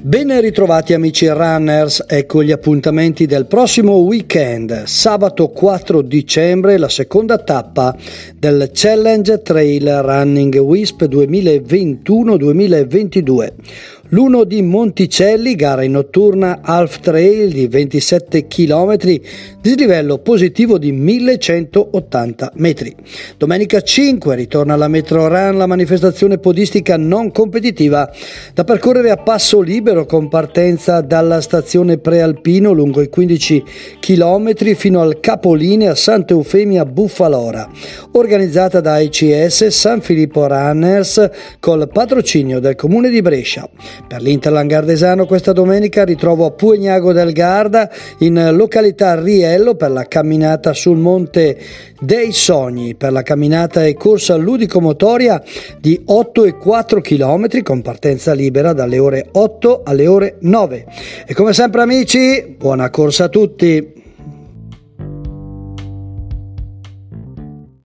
Ben ritrovati amici runners, ecco gli appuntamenti del prossimo weekend, sabato 4 dicembre la seconda tappa del Challenge Trail Running Wisp 2021-2022 L'uno di Monticelli, gara in notturna half trail di 27 km, dislivello positivo di 1180 metri. Domenica 5 ritorna alla Metro Run la manifestazione podistica non competitiva da percorrere a passo libero con partenza dalla stazione prealpino lungo i 15 km fino al capolinea Santa Eufemia Buffalora, organizzata da ICS San Filippo Runners col patrocinio del comune di Brescia. Per l'Interland Gardesano questa domenica ritrovo a Puegnago del Garda in località Riello per la camminata sul Monte dei Sogni, per la camminata e corsa ludico-motoria di 8 e 4 km con partenza libera dalle ore 8 alle ore 9. E come sempre amici, buona corsa a tutti!